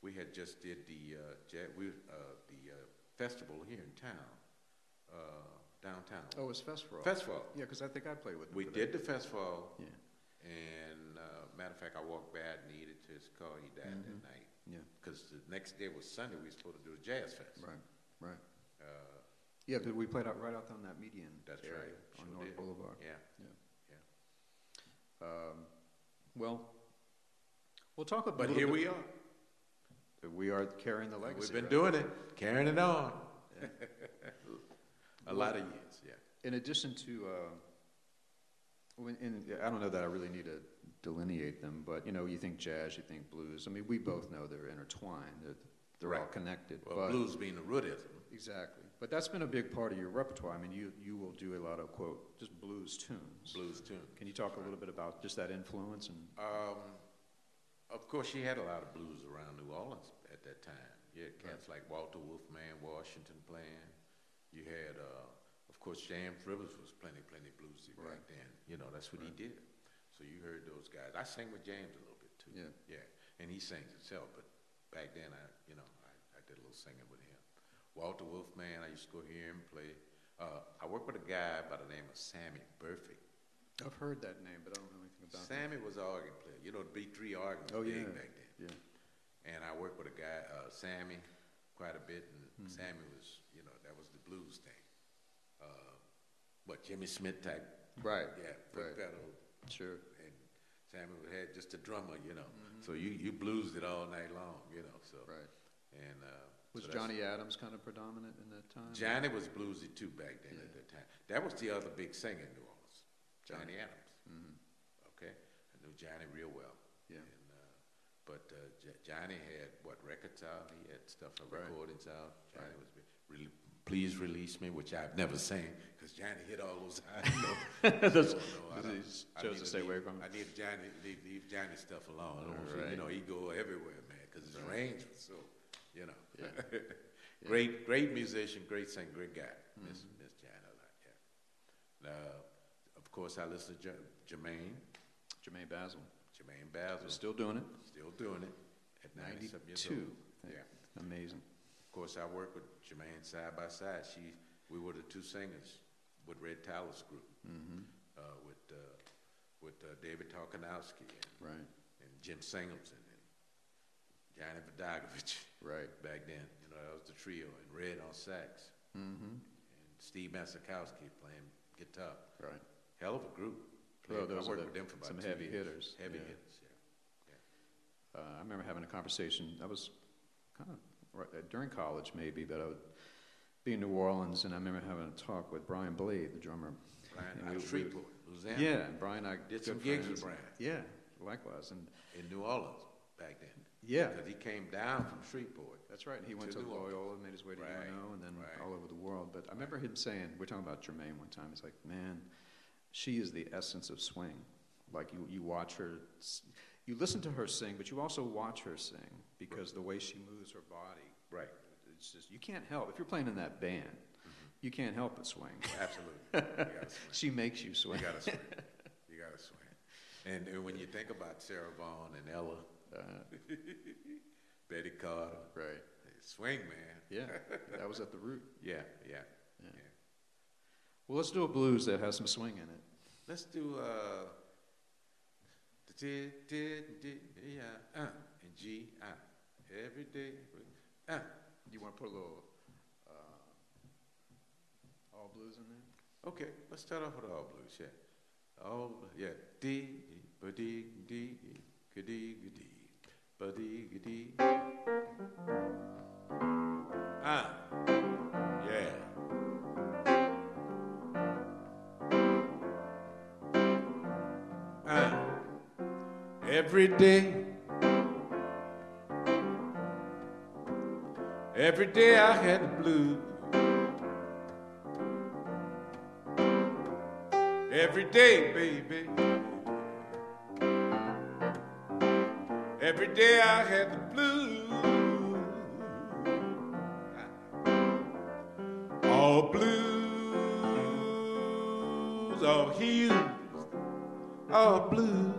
we had just did the uh, ja- we uh, the uh, festival here in town, uh, downtown. Oh, it was Festival. Festival. Yeah, because I think I played with him. We for did the festival, Yeah. and uh, matter of fact, I walked Bat and needed to his car. He died Mhm. that night Yeah. because the next day was Sunday. We were supposed to do the jazz fest. Right. Right. Uh, Yeah, but we played out right out on that median That's area right. on Sure North did. Boulevard. yeah. Yeah yeah um, well, we'll talk a But here we are. We are carrying the legacy. We've been right? doing it, carrying it on. a lot of years, yeah. In addition to, uh, when, in, I don't know that I really need to delineate them, but you know, you think jazz, you think blues. I mean, we both know they're intertwined. They're, they're all Right. connected. Well, but, blues being the rootism. Exactly. But that's been a big part of your repertoire. I mean, you, you will do a lot of, quote, just blues tunes. Blues tune. Can you talk a little bit about just that influence? And Um, of course, she had a lot of blues around New Orleans at that time. You had cats like Walter Wolfman Washington playing. You had, uh, of course, James Rivers was plenty, plenty bluesy back then. You know, that's what Right. he did. So you heard those guys. I sang with James a little bit too. Yeah. Yeah, and he sings himself, but back then I, you know, I, I did a little singing with him. Walter Wolfman, I used to go hear him play. Uh, I worked with a guy by the name of Sammy Berfect. I've heard that name, but I don't know anything about Sammy was an organ player. You know, the B3 organ was Oh, yeah. back then. Yeah. And I worked with a guy, uh, Sammy, quite a bit, and Hmm. Sammy was, you know, that was the blues thing. Uh, what Jimmy Smith type, Right. yeah, foot Right. pedal, Sure. and Sammy had just a drummer, you know. So you you bluesed it all night long, you know. So Mm-hmm. Right. and uh, Was so Johnny Adams kind of predominant in that time? Johnny was bluesy too back then Yeah. at that time. That was the other big singer in New Orleans, Johnny Adams. Mm-hmm. Okay, I knew Johnny real well. Yeah. And, uh, but uh, J- Johnny had what records out? He had stuff, uh, Right. recordings out. Johnny was re- please release me, which I've never seen because Johnny hit all those high notes. So, no, I just I chose to stay leave- away from it. I need Johnny leave, leave Johnny stuff alone. I don't Right. You know, he go everywhere, man, because his range was so, you know. Yeah. great, great musician, great singer, great guy. Mm-hmm. Miss Miss Johnny a lot, yeah. Now, of course, I listen to J- Germaine, Germaine Bazzle. Germaine Bazzle, Still doing it. still doing it at 97 years 92. old. Yeah. Amazing. Of course, I work with Germaine side by side. She, we were the two singers with Red Tyler's Group, Mm-hmm. uh, with uh, with uh, David Torkanowsky and, Right. and Jim Singleton and Johnny Vidacovich Right. back then. You know, that was the trio. And Red on sax Mm-hmm. and Steve Masakowski playing guitar. Right. Hell of a group. Well, those I worked the- with them for about some heavy years. hitters, Heavy yeah. hitters, yeah. Uh, I remember having a conversation. I was kind of right, uh, during college, maybe, but I would be in New Orleans, and I remember having a talk with Brian Blade, the drummer. Brian And we- of we- Louisiana. Yeah, and Brian, I Did some gigs friends. with Brian. Yeah, likewise, and in New Orleans back then. yeah, Because he came down from Shreveport. that's right. And He went To to, New Orleans. Loyola, made his way to Right, UNO, and then right. all over the world. But I remember him saying, we're talking about Germaine one time. He's like, "Man, she is the essence of swing. Like you, you watch her, you listen to her sing, but you also watch her sing because the way she moves her body. Right. It's just you can't help if you're playing in that band. Mm-hmm. You can't help but swing. Absolutely. Swing. She makes you swing. You gotta swing. You gotta swing. And, and when you think about Sarah Vaughan and Ella, Uh, Betty Carter, right. swing man. Yeah, that was at the root. Yeah, yeah, Yeah. yeah. Well, let's do a blues that has some swing in it. Let's do uh, the di di di yeah uh and G uh every day uh You want to put a little uh, all blues in there? okay. Let's start off with all blues. Yeah, all yeah D ba dee dee ga dee ga dee ba dee ga dee ah yeah. Ah, every day, every day I had the blues. Every day, baby. Every day I had the blues. All blues, all hues, all blues.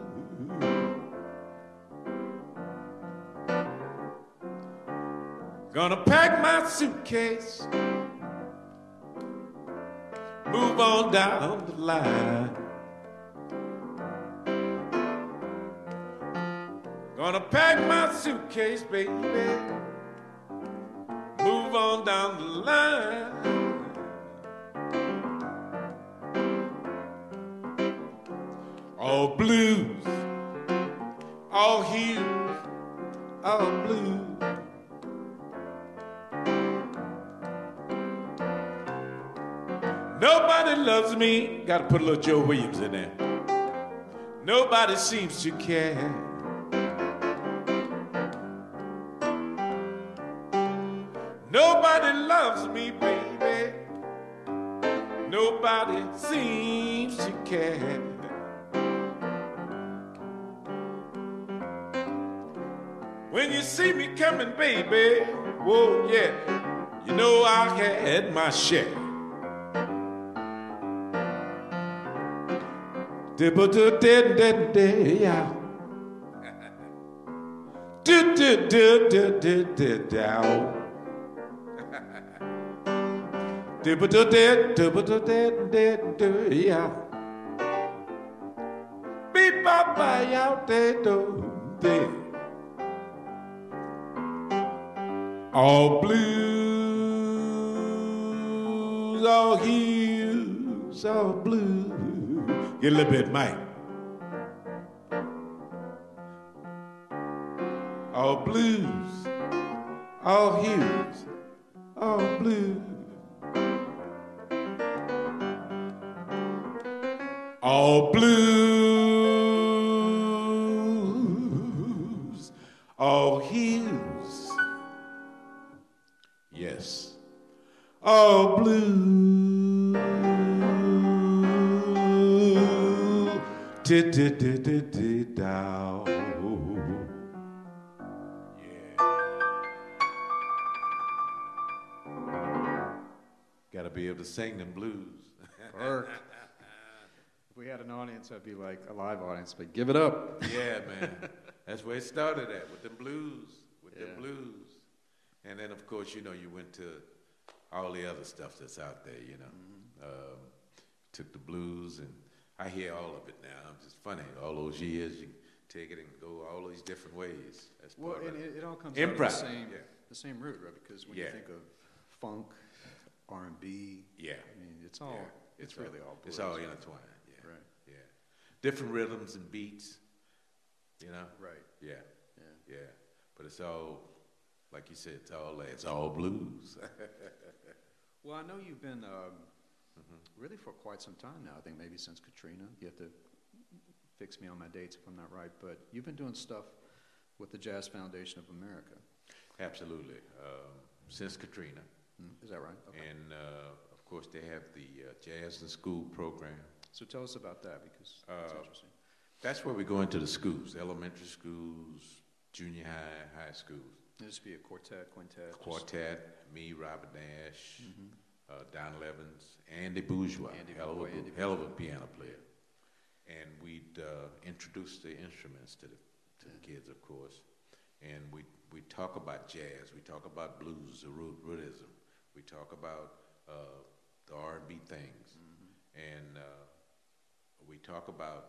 Suitcase, move on down the line. Gonna pack my suitcase, baby, move on down the line. Me. Gotta put a little Joe Williams in there. Nobody seems to care. Nobody loves me, baby. Nobody seems to care. When you see me coming, baby, whoa, yeah, you know I had my share. Yeah. Do do do do do do down. Dibba do did dibba do did did do yeah. Bop by out there do did. All blues, all hues, all blues. Get a little bit, Mike. All blues, all hues, all blues. all blues, Got to be able to sing them blues. Burke. if we had an audience, I'd be like a live audience, but give it up. yeah, man. That's where it started at with the blues, with Yeah. the blues. And then, of course, you know, you went to all the other stuff that's out there, you know. Mm-hmm. Um, took the blues, and I hear all of it now. It's just funny. All those years, you take it and go all these different ways. That's Well, part and of it, it all comes out of the same, yeah. the same root, right? Because when Yeah. you think of funk, R and B, Yeah. I mean, it's all, Yeah. it's, really all, It's all intertwined. Yeah. Right. Yeah. Different rhythms and beats. You know. Right. Yeah. Yeah. Yeah. But it's all, like you said, it's all it's all blues. Well, I know you've been um, Mm-hmm. really for quite some time now. I think maybe since Katrina. You have to fix me on my dates if I'm not right, but you've been doing stuff with the Jazz Foundation of America. Absolutely. Um, since Katrina, Mm, Is that right? Okay. and uh, of course they have the uh, Jazz in School program. So tell us about that because it's Uh, interesting. That's where we go into the schools, elementary schools, junior high, high schools. This would be a quartet, quintet. Quartet, me, Robert Nash, uh, Don Levins, Andy Bourgeois, Andy hell, of a, Andy hell of a piano player. And we'd uh, introduce the instruments to the, to the kids, of course. And we we talk about jazz, we talk about blues, the root, rootism, we talk about uh, the R&B things, and uh, we talk about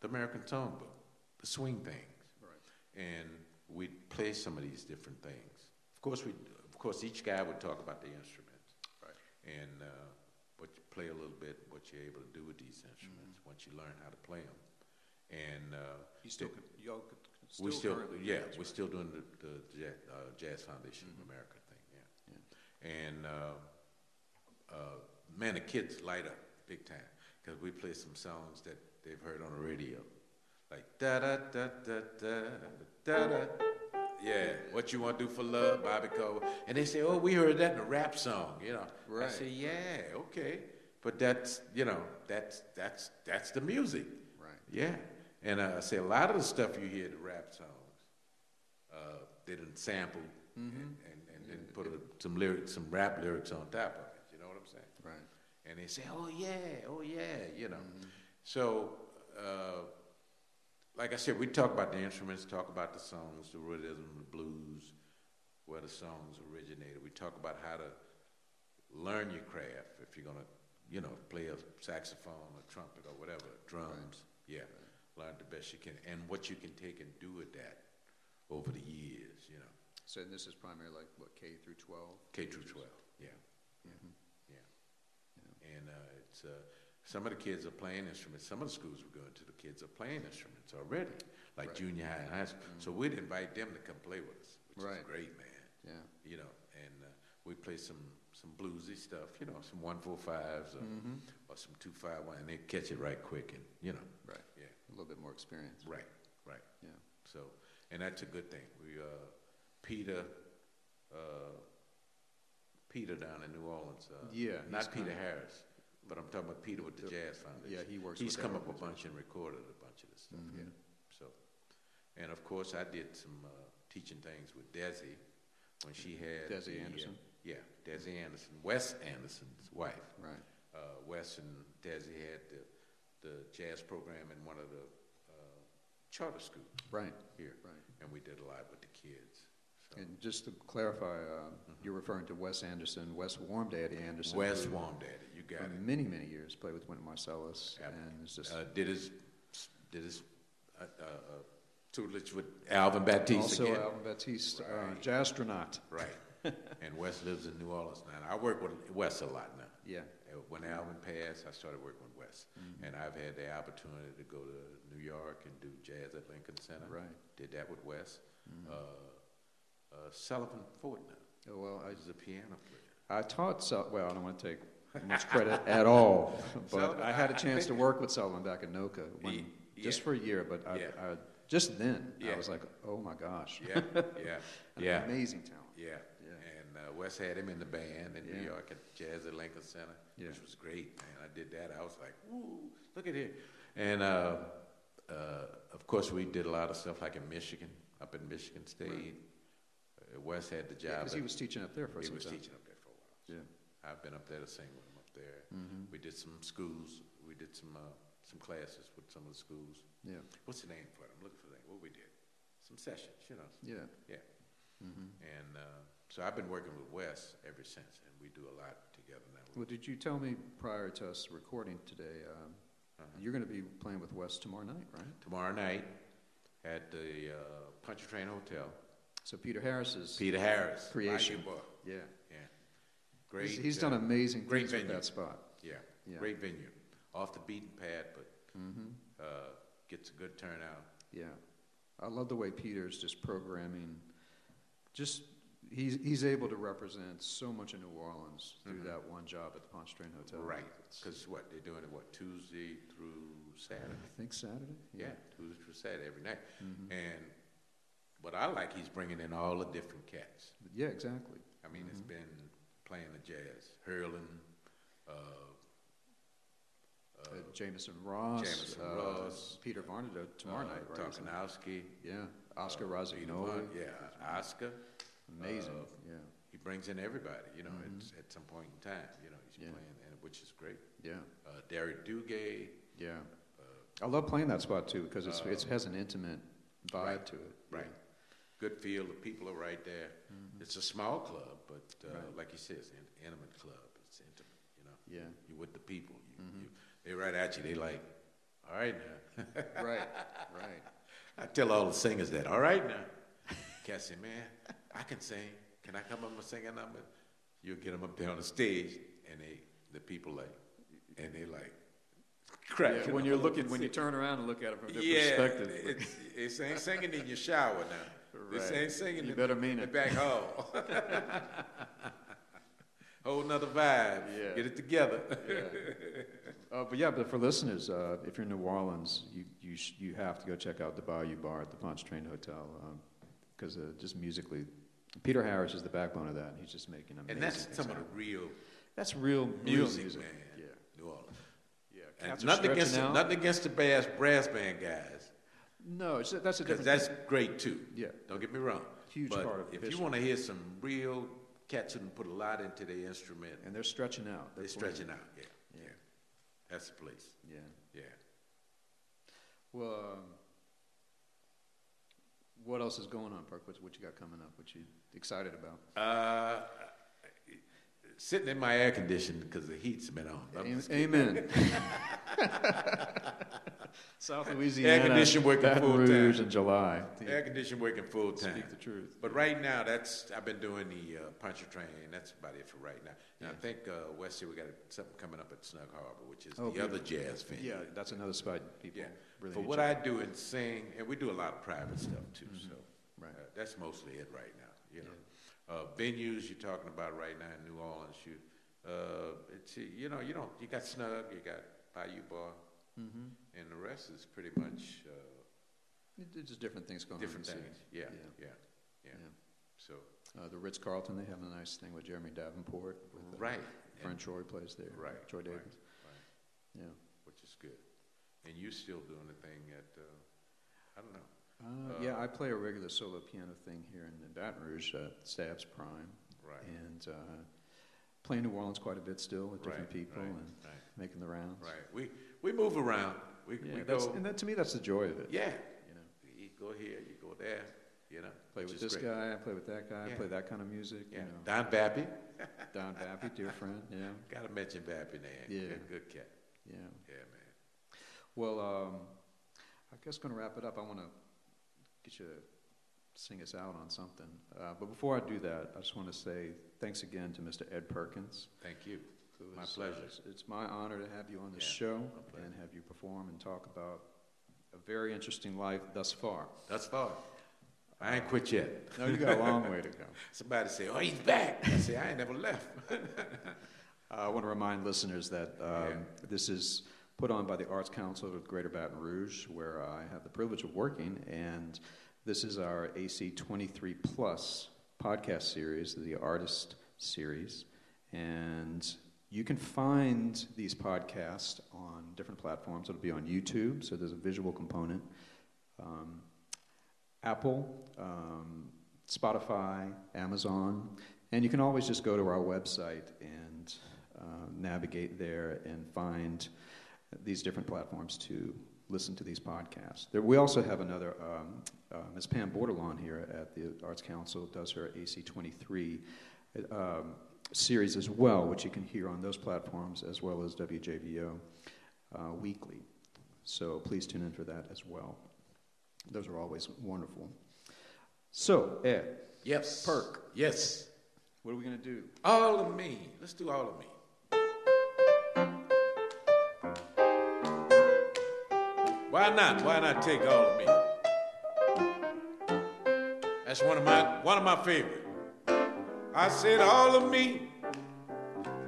the American songbook, the swing things Right. and we'd play some of these different things. Of course, we, of course, each guy would talk about the instruments, Right. and uh, what you play a little bit, what you're able to do with these instruments once you learn how to play them. And uh, You still, y'all could we still, yeah, we're right? still doing the, the jazz, uh, jazz Foundation of America. And uh, uh, man, the kids light up big time because we play some songs that they've heard on the radio, like da da da da da da da. Yeah, what you want to do for love, Bobby Cole? And they say, oh, we heard that in a rap song, you know. I say, yeah, okay, but that's you know that's that's that's the music. Right. Yeah, and uh, I say a lot of the stuff you hear the rap songs, uh, they didn't sample and, and, and put a, some lyrics, some rap lyrics on top of it. You know what I'm saying? Right. And they say, "Oh yeah, oh yeah," you know. So, uh, like I said, we talk about the instruments, talk about the songs, the rhythm, the blues, where the songs originated. We talk about how to learn your craft if you're gonna, you know, play a saxophone, a trumpet, or whatever, drums. Yeah, learn the best you can, and what you can take and do with that over the years. You know, So this is primarily like what K through twelve. K through twelve. Yeah, yeah, yeah. And uh, it's uh, some of the kids are playing instruments. Some of the schools we're going to, the kids are playing instruments already, like Right. junior high and high school. So we'd invite them to come play with us, which Right. is great, man. Yeah. You know, and uh, we play some some bluesy stuff. You know, some one four fives or, or some two five one, and they catch it right quick, and you know, Right. yeah, A little bit more experience. right, right. Yeah. So, and that's a good thing. We, uh, Peter, uh, Peter down in New Orleans. Uh, Yeah, Not Peter Harris, but I'm talking about Peter with the, The- Jazz Foundation. yeah, he works He's come up a bunch and recorded a bunch of this stuff. Mhm. Yeah. So, and of course, I did some uh, teaching things with Desi when she had Desi the, uh, Anderson? yeah, Desi Anderson, Wes Anderson's wife. Right. Uh, Wes and Desi had the the jazz program in one of the uh, charter schools Right. here, Right. and we did a lot with the. And just to clarify, uh, you're referring to Wes Anderson, Wes Warm Daddy Anderson. Wes who Warm Daddy, you got For it. many, many years, played with Wynton Yep. and is just Uh, did his did his uh, uh, uh, tutelage with Alvin Batiste also again. Alvin Batiste, uh, Right. Jazztronaut. Right. and Wes lives in New Orleans now. I work with Wes a lot now. Yeah. When Alvin passed, I started working with Wes, and I've had the opportunity to go to New York and do jazz at Lincoln Center. Right. Did that with Wes. Uh, uh, Sullivan Fortner Oh, well, I, is a piano player. I taught, Sul- well, I don't want to take much credit at all. But Sullivan, I had a chance to work with Sullivan back in NOCCA, when, Ye- just for a year. But I, Yeah. I, just then, I was like, oh my gosh, Yeah, yeah, yeah, amazing talent. yeah. Yeah. And uh, Wes had him in the band in New York at Jazz at Lincoln Center, Yeah. which was great, man. I did that. I was like, woo, look at here. And uh, uh, of course, we did a lot of stuff like in Michigan, up in Michigan State. Uh, Wes had the job. Because he was teaching up there for a while. he some was teaching up there for a while. Yeah. I've been up there to sing with him up there. Mhm. We did some schools. We did some uh, some classes with some of the schools. Yeah. What's the name for it? I'm looking for the name. What we did? Some sessions, you know. Yeah. Yeah. hmm And uh, so I've been working with Wes ever since, and we do a lot together now. Well, did you tell me prior to us recording today, um, Uh-huh. you're going to be playing with Wes tomorrow night, right? Tomorrow night at the uh, Pontchartrain Hotel. So Peter Harris is, Peter Harris, Creation. new yeah. Yeah, great. He's, he's uh, done amazing great venue. that spot. Yeah, Yeah. great venue, off the beaten path, but hmm uh, gets a good turnout. Yeah, I love the way Peter's just programming. Just he's he's able to represent so much of New Orleans through Mhm. that one job at the Pontchartrain Hotel. Right, because what they're doing it what Tuesday through Saturday. I think Saturday. Yeah, Tuesday through Saturday every night. Mhm. And what I like, he's bringing in all the different cats. Yeah, exactly. I mean, it's Mhm. been playing the jazz, Herlin, uh, uh, Uh, Jamison Ross, Jameson uh, Ross. Peter Varnado tomorrow uh, night, right? Torkanowsky, Yeah, Oscar uh, Rossignoli. Peter Von- Yeah, Oscar. Amazing. uh, yeah, He brings in everybody, you know, Mhm. it's, at some point in time, you know, he's Yeah. playing, and which is great. yeah, Uh, Derek Douget, yeah. uh, I love playing that spot too because it's Uh, it has an intimate vibe right, to it. right. Good feel, the people are right there. Mhm. It's a small club, but uh, Right. like he says, an intimate club. It's intimate, you know. Yeah. You're with the people. You, Mhm. you, they right at you. They like, all right now. right, right. I tell all the singers that, all right now. Cats say, man, I can sing. Can I come up and sing a number? You'll get them up there on the stage, and they, the people like, and they like, cracking Yeah, when you're looking, when you turn around and look at it from a different yeah, perspective. it's, it's ain't singing in your shower now. This Right. ain't singing You better mean it. back hall. Whole nother vibe. Yeah. Get it together. Yeah. Uh, but yeah, but for listeners, uh, if you're in New Orleans, you you, sh- you have to go check out the Bayou Bar at the Pontchartrain Hotel because uh, just musically, Peter Harris is the backbone of that. and He's just making amazing. and that's some of the real that's real music, music. man. Yeah, New Orleans. yeah. Nothing against the, nothing against the brass brass band guys, No, it's, that's a because different. that's great too. yeah, Don't get me wrong. huge but part of if history. you want to hear some real cats who put a lot into their instrument, and they're stretching out. they're stretching out. Yeah, Yeah. yeah, That's the place. Yeah. Yeah. Well, um, what else is going on, Perk? What, what you got coming up? What you excited about? Uh, sitting in my air conditioning because the heat's been on. I'm Am- just kidding. Amen. South Louisiana, Air conditioning working Baton full Rouge time. in July. Air conditioning working full time. Speak the truth. But right now, that's I've been doing the uh, Pontchartrain. That's about it for right now. And I think uh, West here we got something coming up at Snug Harbor, which is Oh, the other jazz venue. Yeah, that's another spot people Yeah. really. For what I do and sing, and we do a lot of private stuff too. So Right. uh, that's mostly it right now. You know, uh, venues you're talking about right now in New Orleans. You, uh, it's you know you don't you got Snug, you got Bayou Bar, Mhm. and the rest is pretty much uh, It's just different things going different on. Different things. Yeah, Yeah. yeah, yeah. Yeah. So Uh, the Ritz Carlton, they have a nice thing with Jeremy Davenport. With, right, Fran and- Troy plays there. right, Troy Davis. right. Yeah. which is good. And you still doing the thing at uh, I don't know. Uh, Uh, yeah, I play a regular solo piano thing here in Baton Rouge, uh, Stabs Prime, Right. and uh, play New Orleans quite a bit still with different Right, people right, and right. making the rounds. Right. We we move around. We Yeah, we go. and that, to me, that's the joy of it. Yeah. You know, You go here, you go there. You know. play with this great. guy, I play with that guy, I Yeah. play that kind of music. Yeah. You know, Don Vappie. Don Vappie, dear friend. Yeah, Got to mention Vappie there. Yeah. Good, good cat. yeah. Yeah, man. Well, um, I guess going to wrap it up. I want to get you to sing us out on something. Uh, but before I do that, I just want to say thanks again to Mr. Ed Perkins. Thank you. who My uh, pleasure. it's, it's my honor to have you on this Yeah, show and have you perform and talk about a very interesting life thus far. Thus far, I ain't quit yet. No, you got a long way to go. Somebody say, "Oh, he's back." I say, "I ain't never left." I want to remind listeners that um, yeah. this is put on by the Arts Council of Greater Baton Rouge, where I have the privilege of working, and this is our AC 23 Plus podcast series, the Artist Series. And you can find these podcasts on different platforms. It'll be on YouTube, so there's a visual component. Um, Apple, um, Spotify, Amazon, and you can always just go to our website and uh, navigate there and find these different platforms to listen to these podcasts. There, we also have another, um, uh, Ms. Pam Bordelon here at the Arts Council does her AC23 um, series as well, which you can hear on those platforms as well as WJVO uh, weekly. So please tune in for that as well. Those are always wonderful. So, Ed. Yes. Perk. Yes. What are we going to do? All of me. Let's do all of me. Why not? Why not take all of me? That's one of my one of my favorite. I said all of me.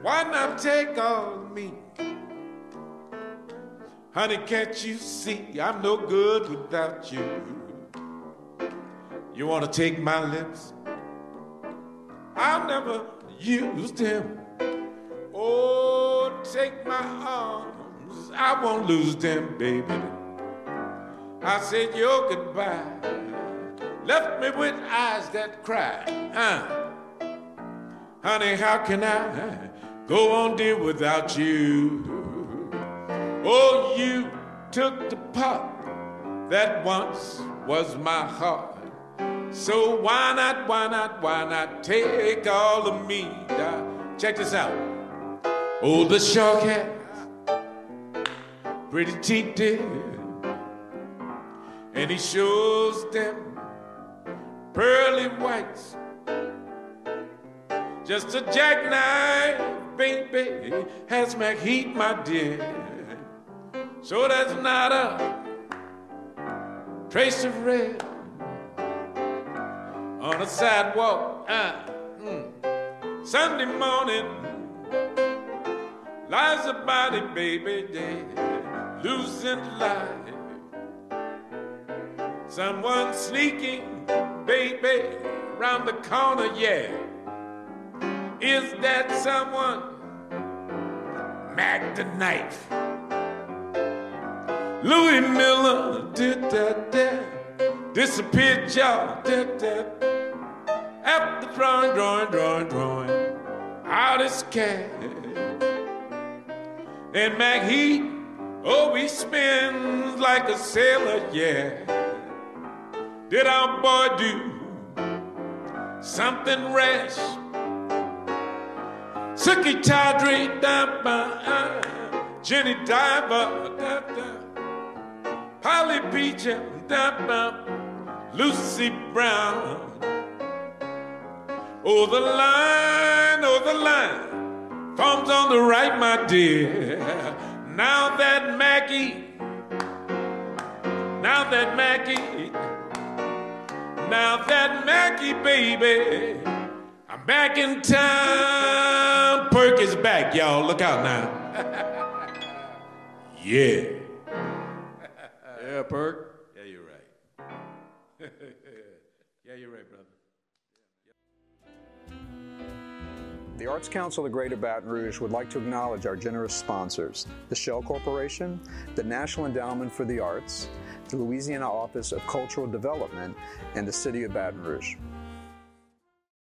Why not take all of me? Honey, can't you see I'm no good without you? You want to take my lips? I'll never use them. Oh, take my arms. I won't lose them, baby. I said your goodbye left me with eyes that cry. Uh. Honey, how can I go on, dear, without you? Oh, you took the part that once was my heart. So why not, why not, why not take all of me? Now, check this out. Oh, the shark has pretty teeth, dear, and he shows them pearly whites just a jackknife, baby, has my heat, my dear. So there's not a trace of red on a sidewalk. Uh, mm. Sunday morning lies a body, baby, dead, losing life. Someone sneaking, baby, round the corner, yeah. Is that someone? Mac the knife. Louis Miller did that that disappeared y'all that after drawing, drawing, drawing, drawing out his cat. And Mac he, oh, he spins like a sailor, yeah. Did our boy do something rash? Sukey Tawdry, da ba, Jenny Diver, Polly da Lucy Brown. Oh, the line, oh, the line forms on the right, my dear. Now that Maggie, now that Mackie, now that Mackie, baby. I'm back in town. Perk is back, y'all. Look out now. yeah. yeah, Perk. Yeah, you're right. yeah, you're right, brother. The Arts Council of Greater Baton Rouge would like to acknowledge our generous sponsors the Shell Corporation, the National Endowment for the Arts, the Louisiana Office of Cultural Development, and the City of Baton Rouge.